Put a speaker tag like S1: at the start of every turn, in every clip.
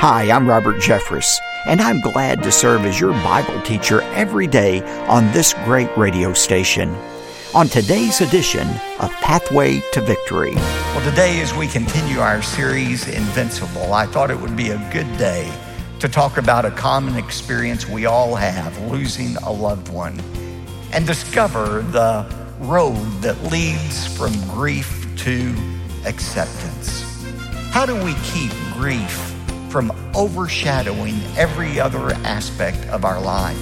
S1: Hi, I'm Robert Jeffress, and I'm glad to serve as your Bible teacher every day on this great radio station. On today's edition of Pathway to Victory.
S2: Well, today, as we continue our series, Invincible, I thought it would be a good day to talk about a common experience we all have losing a loved one and discover the road that leads from grief to acceptance. How do we keep grief from overshadowing every other aspect of our life?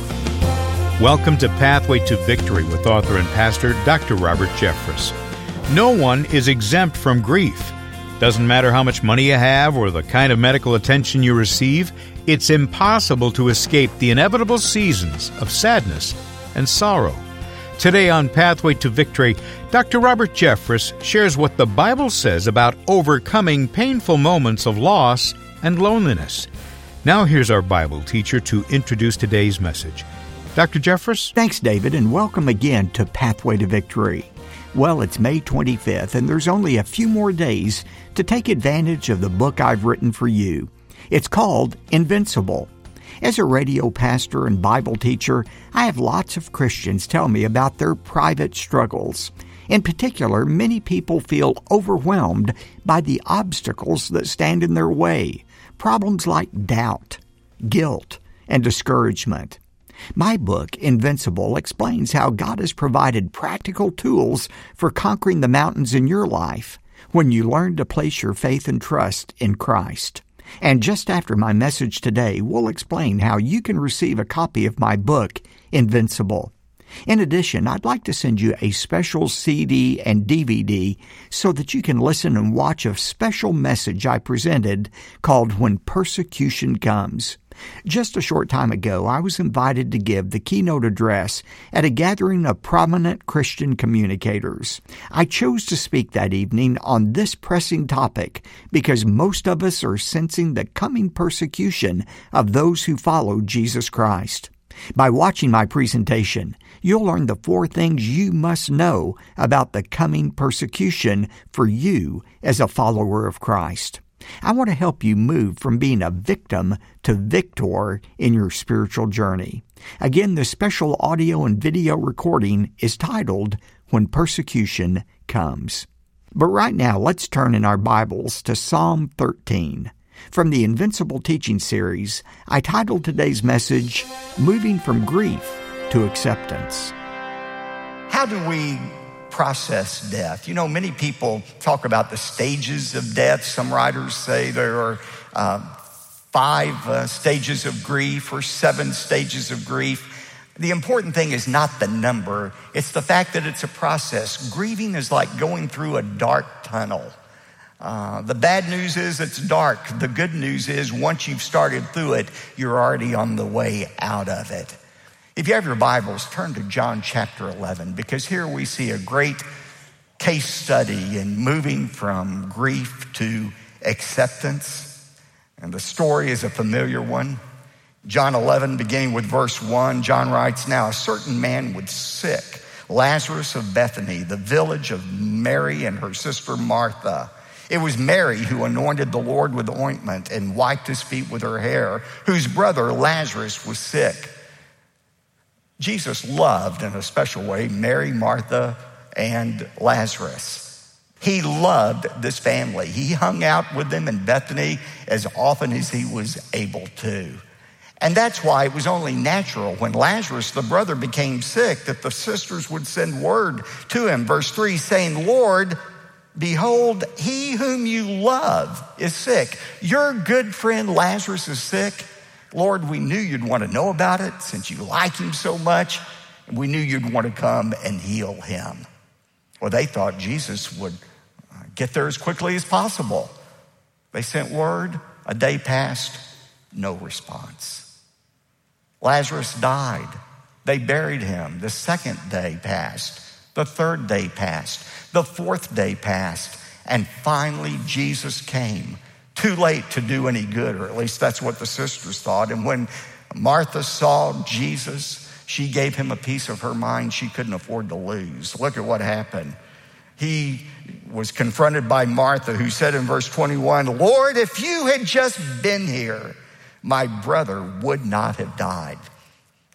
S3: Welcome to Pathway to Victory with author and pastor Dr. Robert Jeffress. No one is exempt from grief. Doesn't matter how much money you have or the kind of medical attention you receive, it's impossible to escape the inevitable seasons of sadness and sorrow. Today on Pathway to Victory, Dr. Robert Jeffress shares what the Bible says about overcoming painful moments of loss and loneliness. Now, here's our Bible teacher to introduce today's message. Dr. Jeffress?
S1: Thanks, David, and welcome again to Pathway to Victory. Well, it's May 25th, and there's only a few more days to take advantage of the book I've written for you. It's called Invincible. As a radio pastor and Bible teacher, I have lots of Christians tell me about their private struggles. In particular, many people feel overwhelmed by the obstacles that stand in their way, problems like doubt, guilt, and discouragement. My book, Invincible, explains how God has provided practical tools for conquering the mountains in your life when you learn to place your faith and trust in Christ. And just after my message today, we'll explain how you can receive a copy of my book, Invincible. In addition, I'd like to send you a special CD and DVD so that you can listen and watch a special message I presented called When Persecution Comes. Just a short time ago, I was invited to give the keynote address at a gathering of prominent Christian communicators. I chose to speak that evening on this pressing topic because most of us are sensing the coming persecution of those who follow Jesus Christ. By watching my presentation, you'll learn the four things you must know about the coming persecution for you as a follower of Christ. I want to help you move from being a victim to victor in your spiritual journey. Again, the special audio and video recording is titled When Persecution Comes. But right now, let's turn in our Bibles to Psalm 13. From the Invincible Teaching Series, I titled today's message, Moving from Grief to Acceptance.
S2: How do we process death? You know, many people talk about the stages of death. Some writers say there are uh, five uh, stages of grief or seven stages of grief. The important thing is not the number, it's the fact that it's a process. Grieving is like going through a dark tunnel. Uh, the bad news is it's dark. The good news is once you've started through it, you're already on the way out of it. If you have your Bibles, turn to John chapter 11 because here we see a great case study in moving from grief to acceptance. And the story is a familiar one. John 11, beginning with verse 1, John writes Now a certain man was sick, Lazarus of Bethany, the village of Mary and her sister Martha. It was Mary who anointed the Lord with ointment and wiped his feet with her hair, whose brother Lazarus was sick. Jesus loved in a special way Mary, Martha, and Lazarus. He loved this family. He hung out with them in Bethany as often as he was able to. And that's why it was only natural when Lazarus, the brother, became sick that the sisters would send word to him. Verse 3 saying, Lord, Behold, he whom you love is sick. Your good friend Lazarus is sick. Lord, we knew you'd want to know about it since you like him so much. We knew you'd want to come and heal him. Well, they thought Jesus would uh, get there as quickly as possible. They sent word, a day passed, no response. Lazarus died. They buried him. The second day passed. The third day passed. The fourth day passed. And finally, Jesus came. Too late to do any good, or at least that's what the sisters thought. And when Martha saw Jesus, she gave him a piece of her mind she couldn't afford to lose. Look at what happened. He was confronted by Martha, who said in verse 21, Lord, if you had just been here, my brother would not have died.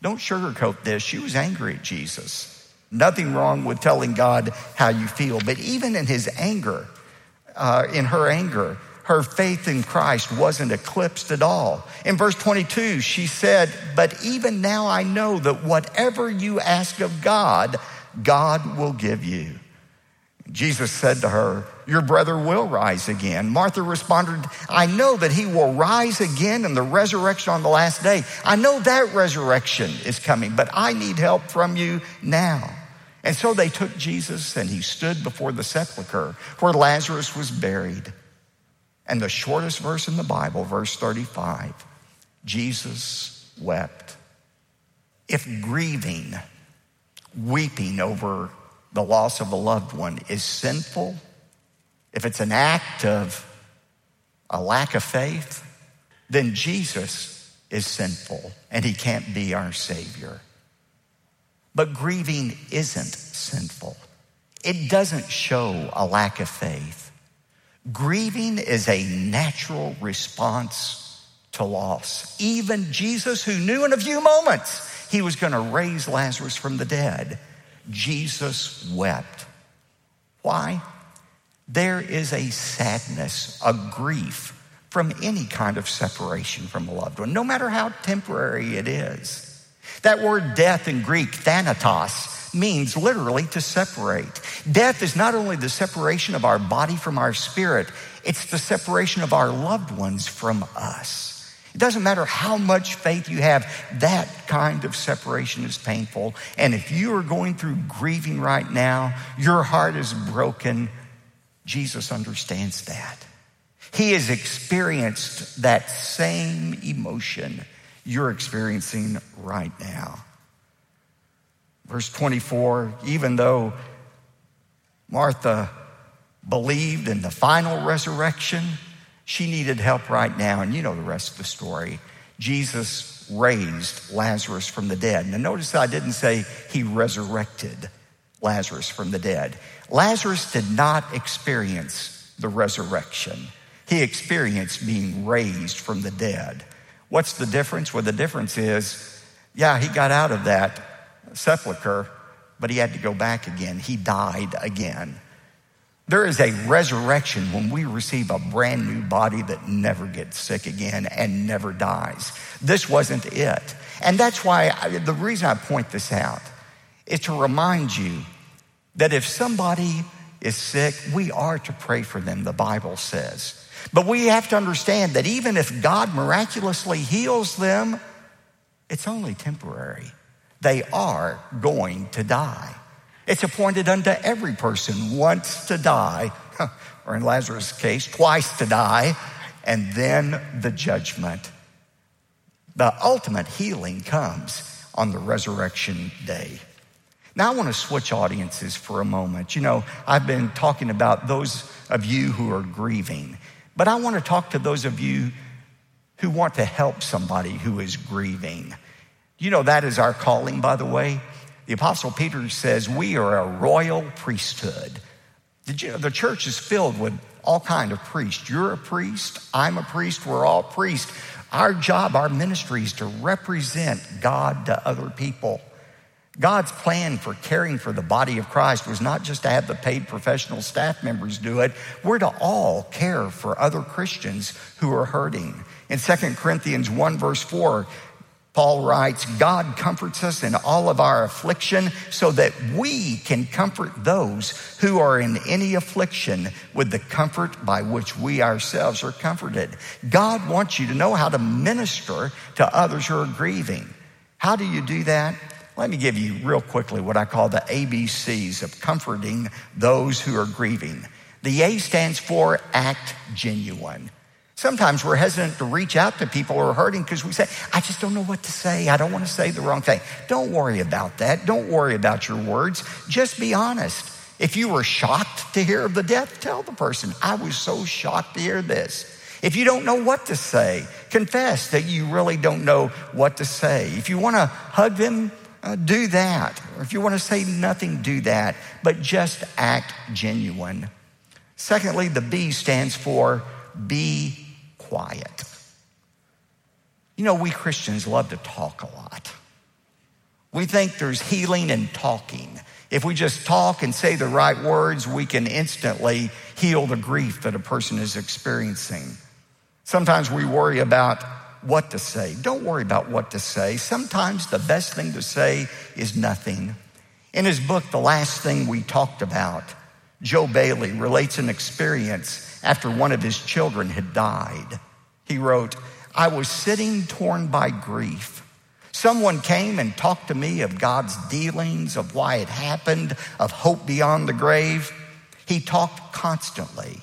S2: Don't sugarcoat this. She was angry at Jesus. Nothing wrong with telling God how you feel, but even in his anger, uh, in her anger, her faith in Christ wasn't eclipsed at all. In verse 22, she said, But even now I know that whatever you ask of God, God will give you. Jesus said to her, Your brother will rise again. Martha responded, I know that he will rise again in the resurrection on the last day. I know that resurrection is coming, but I need help from you now. And so they took Jesus and he stood before the sepulchre where Lazarus was buried. And the shortest verse in the Bible, verse 35, Jesus wept. If grieving, weeping over the loss of a loved one is sinful, if it's an act of a lack of faith, then Jesus is sinful and he can't be our Savior. But grieving isn't sinful. It doesn't show a lack of faith. Grieving is a natural response to loss. Even Jesus, who knew in a few moments he was going to raise Lazarus from the dead, Jesus wept. Why? There is a sadness, a grief from any kind of separation from a loved one, no matter how temporary it is. That word death in Greek, thanatos, means literally to separate. Death is not only the separation of our body from our spirit, it's the separation of our loved ones from us. It doesn't matter how much faith you have, that kind of separation is painful. And if you are going through grieving right now, your heart is broken, Jesus understands that. He has experienced that same emotion you're experiencing right now. Verse 24, even though Martha believed in the final resurrection, she needed help right now. And you know the rest of the story. Jesus raised Lazarus from the dead. Now, notice I didn't say he resurrected Lazarus from the dead. Lazarus did not experience the resurrection, he experienced being raised from the dead. What's the difference? Well, the difference is, yeah, he got out of that sepulcher, but he had to go back again. He died again. There is a resurrection when we receive a brand new body that never gets sick again and never dies. This wasn't it. And that's why I, the reason I point this out is to remind you that if somebody is sick, we are to pray for them, the Bible says. But we have to understand that even if God miraculously heals them, it's only temporary. They are going to die. It's appointed unto every person once to die, or in Lazarus' case, twice to die, and then the judgment. The ultimate healing comes on the resurrection day. Now, I want to switch audiences for a moment. You know, I've been talking about those of you who are grieving. But I want to talk to those of you who want to help somebody who is grieving. You know, that is our calling, by the way. The Apostle Peter says we are a royal priesthood. Did you know the church is filled with all kind of priests? You're a priest, I'm a priest, we're all priests. Our job, our ministry is to represent God to other people. God's plan for caring for the body of Christ was not just to have the paid professional staff members do it. We're to all care for other Christians who are hurting. In 2 Corinthians 1 verse 4, Paul writes, God comforts us in all of our affliction so that we can comfort those who are in any affliction with the comfort by which we ourselves are comforted. God wants you to know how to minister to others who are grieving. How do you do that? Let me give you real quickly what I call the ABCs of comforting those who are grieving. The A stands for act genuine. Sometimes we're hesitant to reach out to people who are hurting because we say, I just don't know what to say. I don't want to say the wrong thing. Don't worry about that. Don't worry about your words. Just be honest. If you were shocked to hear of the death, tell the person, I was so shocked to hear this. If you don't know what to say, confess that you really don't know what to say. If you want to hug them, uh, do that. Or if you want to say nothing, do that. But just act genuine. Secondly, the B stands for be quiet. You know, we Christians love to talk a lot. We think there's healing in talking. If we just talk and say the right words, we can instantly heal the grief that a person is experiencing. Sometimes we worry about what to say. Don't worry about what to say. Sometimes the best thing to say is nothing. In his book, The Last Thing We Talked About, Joe Bayly relates an experience after one of his children had died. He wrote, I was sitting torn by grief. Someone came and talked to me of God's dealings, of why it happened, of hope beyond the grave. He talked constantly.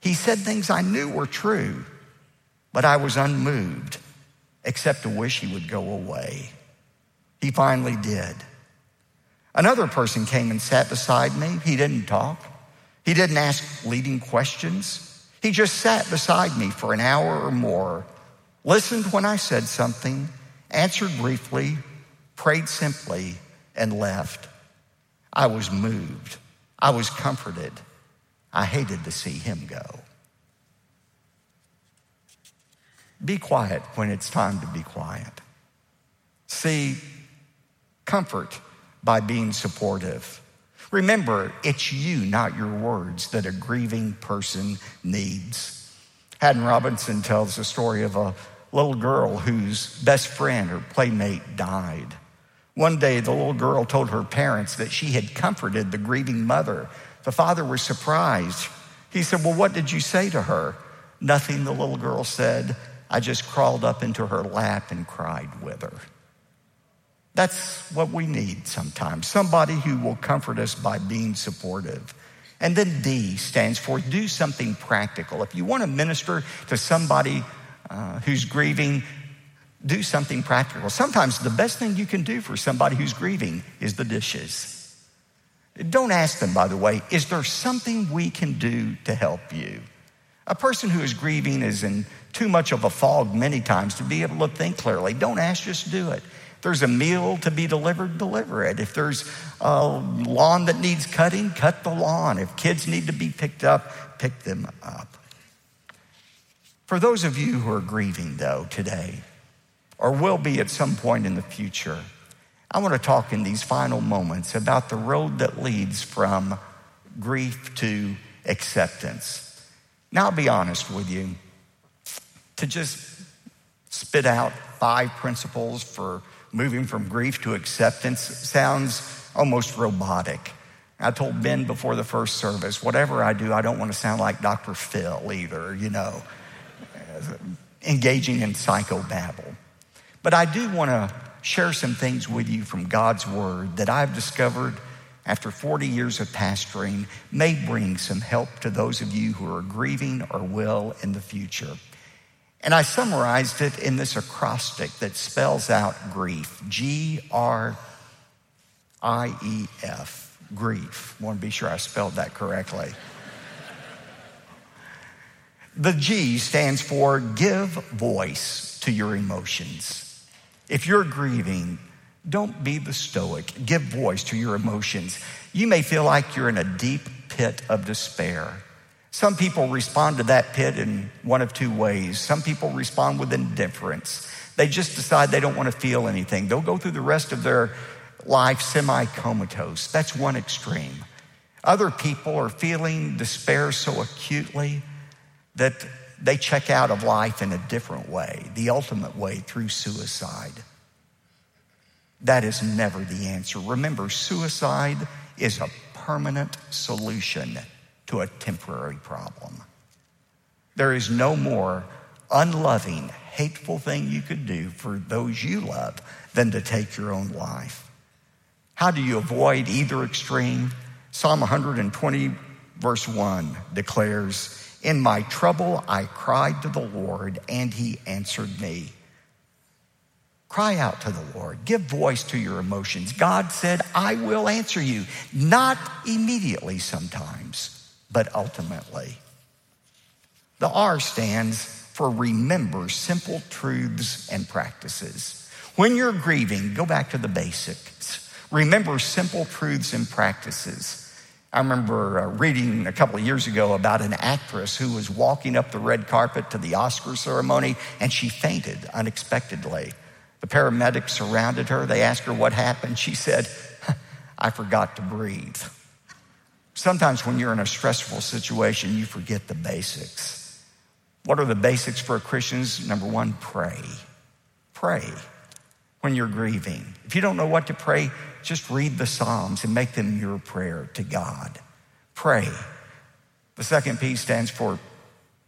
S2: He said things I knew were true, but I was unmoved, except to wish he would go away. He finally did. Another person came and sat beside me. He didn't talk. He didn't ask leading questions. He just sat beside me for an hour or more, listened when I said something, answered briefly, prayed simply, and left. I was moved. I was comforted. I hated to see him go. Be quiet when it's time to be quiet. See, comfort by being supportive. Remember, it's you, not your words, that a grieving person needs. Haddon Robinson tells the story of a little girl whose best friend or playmate died. One day, the little girl told her parents that she had comforted the grieving mother. The father was surprised. He said, Well, what did you say to her? Nothing, the little girl said. I just crawled up into her lap and cried with her. That's what we need sometimes somebody who will comfort us by being supportive. And then D stands for do something practical. If you want to minister to somebody uh, who's grieving, do something practical. Sometimes the best thing you can do for somebody who's grieving is the dishes. Don't ask them, by the way, is there something we can do to help you? A person who is grieving is in too much of a fog many times to be able to think clearly. Don't ask, just do it. If there's a meal to be delivered, deliver it. If there's a lawn that needs cutting, cut the lawn. If kids need to be picked up, pick them up. For those of you who are grieving, though, today, or will be at some point in the future, I want to talk in these final moments about the road that leads from grief to acceptance. Now, I'll be honest with you. To just spit out five principles for moving from grief to acceptance sounds almost robotic. I told Ben before the first service, whatever I do, I don't want to sound like Dr. Phil either, you know uh, engaging in psychobabble. But I do want to share some things with you from God's Word that I've discovered after 40 years of pastoring may bring some help to those of you who are grieving or will in the future. And I summarized it in this acrostic that spells out grief G R I E F, grief. I want to be sure I spelled that correctly. The G stands for give voice to your emotions. If you're grieving, don't be the stoic. Give voice to your emotions. You may feel like you're in a deep pit of despair. Some people respond to that pit in one of two ways. Some people respond with indifference. They just decide they don't want to feel anything. They'll go through the rest of their life semi comatose. That's one extreme. Other people are feeling despair so acutely that they check out of life in a different way, the ultimate way through suicide. That is never the answer. Remember, suicide is a permanent solution to a temporary problem. There is no more unloving, hateful thing you could do for those you love than to take your own life. How do you avoid either extreme? Psalm 120, verse 1 declares, in my trouble, I cried to the Lord, and he answered me. Cry out to the Lord. Give voice to your emotions. God said, I will answer you. Not immediately sometimes, but ultimately. The R stands for remember simple truths and practices. When you're grieving, go back to the basics. Remember simple truths and practices. I remember uh, reading a couple of years ago about an actress who was walking up the red carpet to the Oscar ceremony and she fainted unexpectedly. The paramedics surrounded her. They asked her what happened. She said, I forgot to breathe. Sometimes when you're in a stressful situation, you forget the basics. What are the basics for Christians? Number one, pray. Pray when you're grieving. If you don't know what to pray, just read the Psalms and make them your prayer to God. Pray. The second P stands for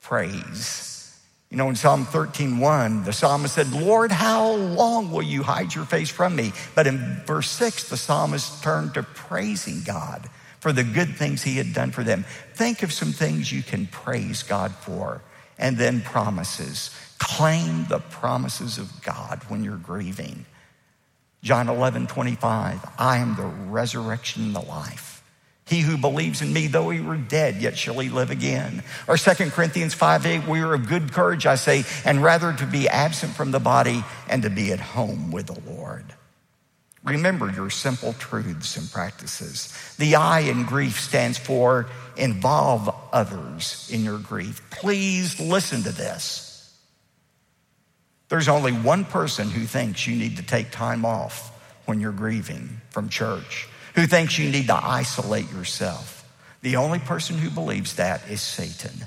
S2: praise. You know, in Psalm 13:1, the psalmist said, Lord, how long will you hide your face from me? But in verse 6, the psalmist turned to praising God for the good things he had done for them. Think of some things you can praise God for. And then promises. Claim the promises of God when you're grieving. John 11, 25, I am the resurrection and the life. He who believes in me, though he were dead, yet shall he live again. Or 2 Corinthians 5, 8, we are of good courage, I say, and rather to be absent from the body and to be at home with the Lord. Remember your simple truths and practices. The I in grief stands for involve others in your grief. Please listen to this. There's only one person who thinks you need to take time off when you're grieving from church, who thinks you need to isolate yourself. The only person who believes that is Satan.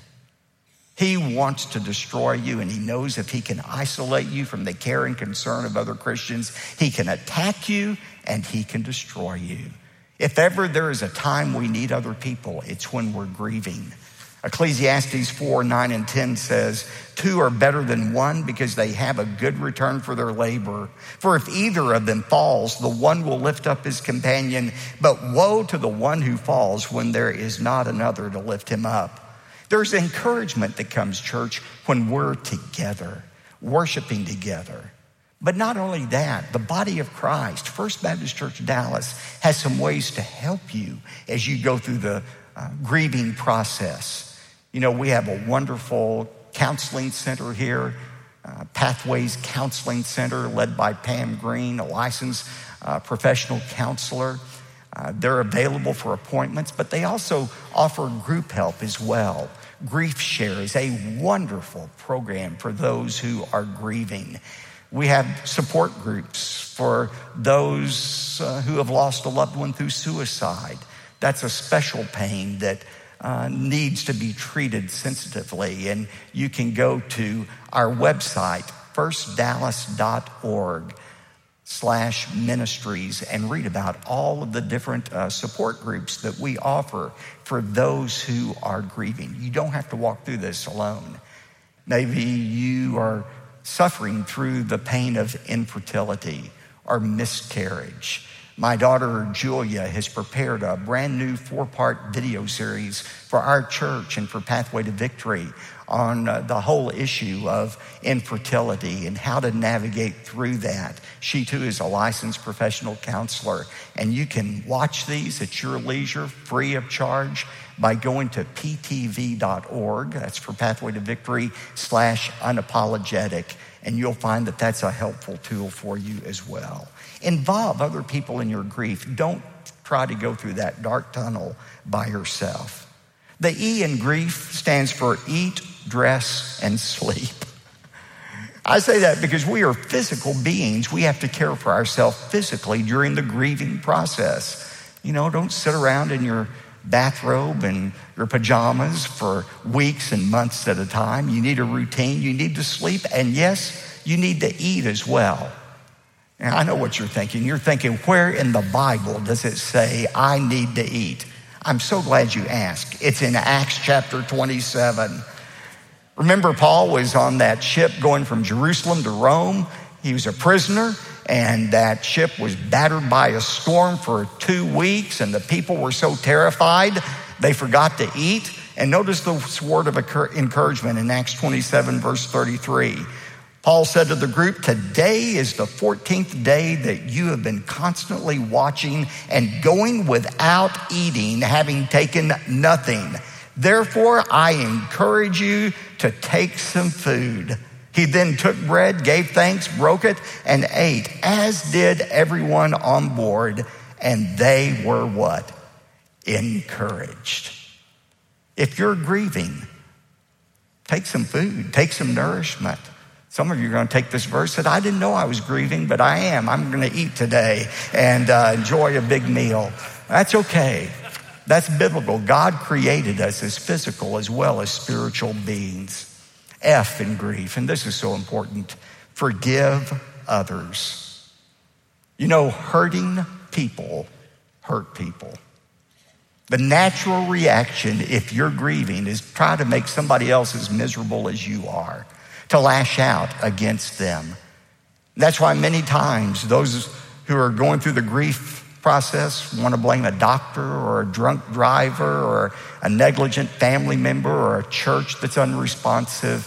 S2: He wants to destroy you, and he knows if he can isolate you from the care and concern of other Christians, he can attack you and he can destroy you. If ever there is a time we need other people, it's when we're grieving. Ecclesiastes 4 9 and 10 says, Two are better than one because they have a good return for their labor. For if either of them falls, the one will lift up his companion. But woe to the one who falls when there is not another to lift him up. There's encouragement that comes, church, when we're together, worshiping together. But not only that, the body of Christ, First Baptist Church Dallas, has some ways to help you as you go through the uh, grieving process. You know, we have a wonderful counseling center here, uh, Pathways Counseling Center, led by Pam Green, a licensed uh, professional counselor. Uh, they're available for appointments, but they also offer group help as well. Grief Share is a wonderful program for those who are grieving. We have support groups for those uh, who have lost a loved one through suicide. That's a special pain that uh, needs to be treated sensitively. And you can go to our website, firstdallas.org slash ministries and read about all of the different uh, support groups that we offer for those who are grieving. You don't have to walk through this alone. Maybe you are suffering through the pain of infertility or miscarriage. My daughter Julia has prepared a brand new four part video series for our church and for Pathway to Victory on uh, the whole issue of infertility and how to navigate through that. She too is a licensed professional counselor, and you can watch these at your leisure, free of charge, by going to ptv.org. That's for Pathway to Victory slash unapologetic, and you'll find that that's a helpful tool for you as well. Involve other people in your grief. Don't try to go through that dark tunnel by yourself. The E in grief stands for eat, dress, and sleep. I say that because we are physical beings. We have to care for ourselves physically during the grieving process. You know, don't sit around in your bathrobe and your pajamas for weeks and months at a time. You need a routine. You need to sleep. And yes, you need to eat as well. And I know what you're thinking. You're thinking, where in the Bible does it say I need to eat? I'm so glad you asked. It's in Acts chapter 27. Remember, Paul was on that ship going from Jerusalem to Rome. He was a prisoner, and that ship was battered by a storm for two weeks, and the people were so terrified they forgot to eat. And notice the word of encouragement in Acts 27, verse 33. Paul said to the group, Today is the 14th day that you have been constantly watching and going without eating, having taken nothing. Therefore, I encourage you to take some food. He then took bread, gave thanks, broke it, and ate, as did everyone on board, and they were what? Encouraged. If you're grieving, take some food, take some nourishment. Some of you are going to take this verse that I didn't know I was grieving, but I am. I'm going to eat today and uh, enjoy a big meal. That's okay. That's biblical. God created us as physical as well as spiritual beings. F in grief, and this is so important forgive others. You know, hurting people hurt people. The natural reaction, if you're grieving, is try to make somebody else as miserable as you are, to lash out against them. That's why many times those who are going through the grief process want to blame a doctor or a drunk driver or a negligent family member or a church that's unresponsive,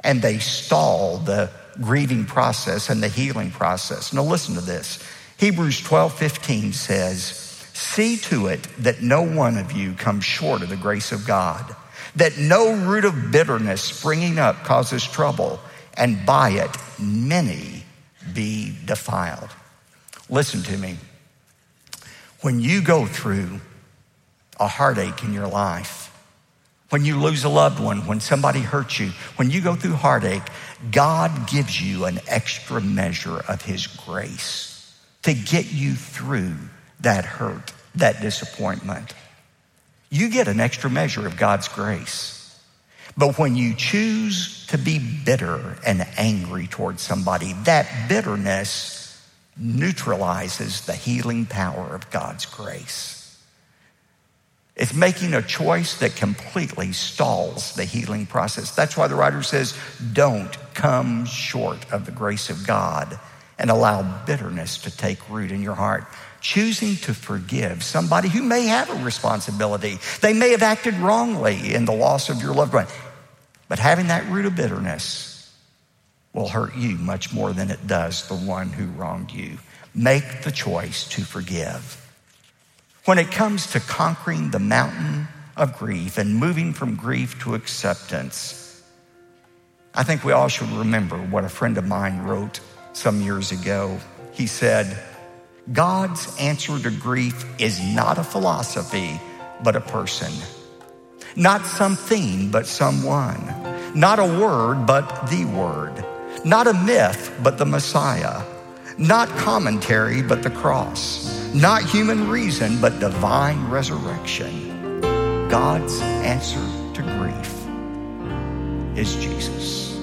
S2: and they stall the grieving process and the healing process. Now, listen to this Hebrews 12 15 says, See to it that no one of you comes short of the grace of God, that no root of bitterness springing up causes trouble, and by it many be defiled. Listen to me. When you go through a heartache in your life, when you lose a loved one, when somebody hurts you, when you go through heartache, God gives you an extra measure of His grace to get you through that hurt, that disappointment. You get an extra measure of God's grace. But when you choose to be bitter and angry towards somebody, that bitterness neutralizes the healing power of God's grace. It's making a choice that completely stalls the healing process. That's why the writer says, don't come short of the grace of God and allow bitterness to take root in your heart choosing to forgive somebody who may have a responsibility. They may have acted wrongly in the loss of your loved one. But having that root of bitterness will hurt you much more than it does the one who wronged you. Make the choice to forgive. When it comes to conquering the mountain of grief and moving from grief to acceptance, I think we all should remember what a friend of mine wrote some years ago. He said, God's answer to grief is not a philosophy, but a person. Not something, but someone. Not a word, but the word. Not a myth, but the Messiah. Not commentary, but the cross. Not human reason, but divine resurrection. God's answer to grief is Jesus.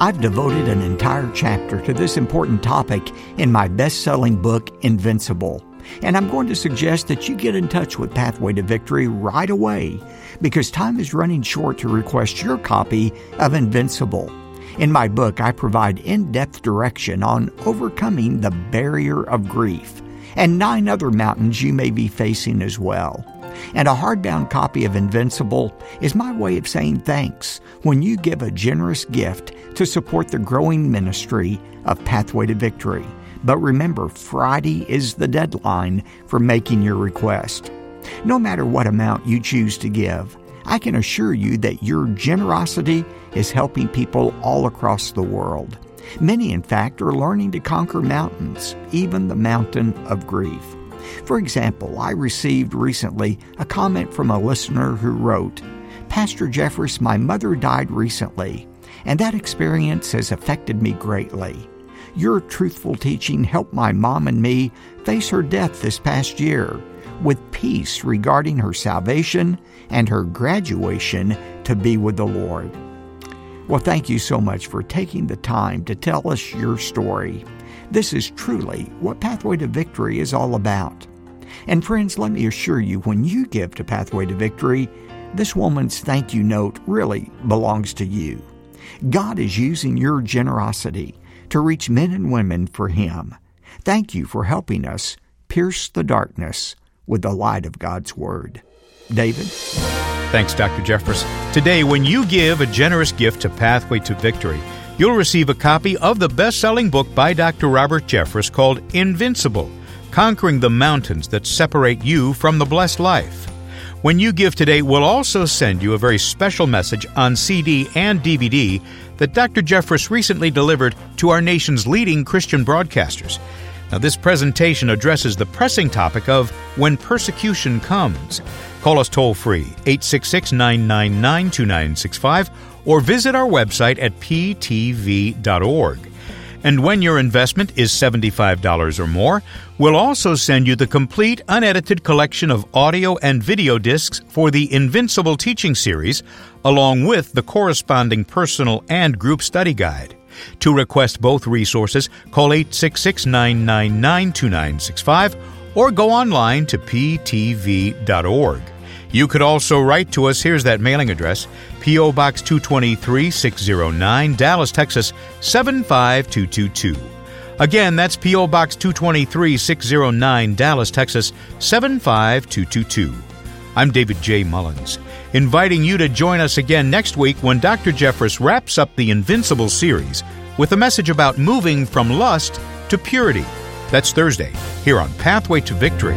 S1: I've devoted an entire chapter to this important topic in my best selling book, Invincible. And I'm going to suggest that you get in touch with Pathway to Victory right away because time is running short to request your copy of Invincible. In my book, I provide in depth direction on overcoming the barrier of grief and nine other mountains you may be facing as well. And a hardbound copy of Invincible is my way of saying thanks when you give a generous gift to support the growing ministry of Pathway to Victory. But remember, Friday is the deadline for making your request. No matter what amount you choose to give, I can assure you that your generosity is helping people all across the world. Many, in fact, are learning to conquer mountains, even the mountain of grief. For example, I received recently a comment from a listener who wrote, Pastor Jeffress, my mother died recently, and that experience has affected me greatly. Your truthful teaching helped my mom and me face her death this past year with peace regarding her salvation and her graduation to be with the Lord. Well, thank you so much for taking the time to tell us your story. This is truly what Pathway to Victory is all about. And friends, let me assure you, when you give to Pathway to Victory, this woman's thank you note really belongs to you. God is using your generosity to reach men and women for Him. Thank you for helping us pierce the darkness with the light of God's Word. David?
S3: Thanks, Dr. Jeffress. Today, when you give a generous gift to Pathway to Victory, you'll receive a copy of the best selling book by Dr. Robert Jeffress called Invincible Conquering the Mountains That Separate You from the Blessed Life. When you give today, we'll also send you a very special message on CD and DVD that Dr. Jeffress recently delivered to our nation's leading Christian broadcasters. Now, this presentation addresses the pressing topic of when persecution comes. Call us toll free, 866 999 2965, or visit our website at ptv.org. And when your investment is $75 or more, we'll also send you the complete unedited collection of audio and video discs for the Invincible Teaching Series, along with the corresponding personal and group study guide. To request both resources, call 866 999 2965 or go online to ptv.org. You could also write to us. Here's that mailing address P.O. Box 223 609, Dallas, Texas 75222. Again, that's P.O. Box 223 609, Dallas, Texas 75222. I'm David J. Mullins, inviting you to join us again next week when Dr. Jeffress wraps up the Invincible series with a message about moving from lust to purity. That's Thursday, here on Pathway to Victory.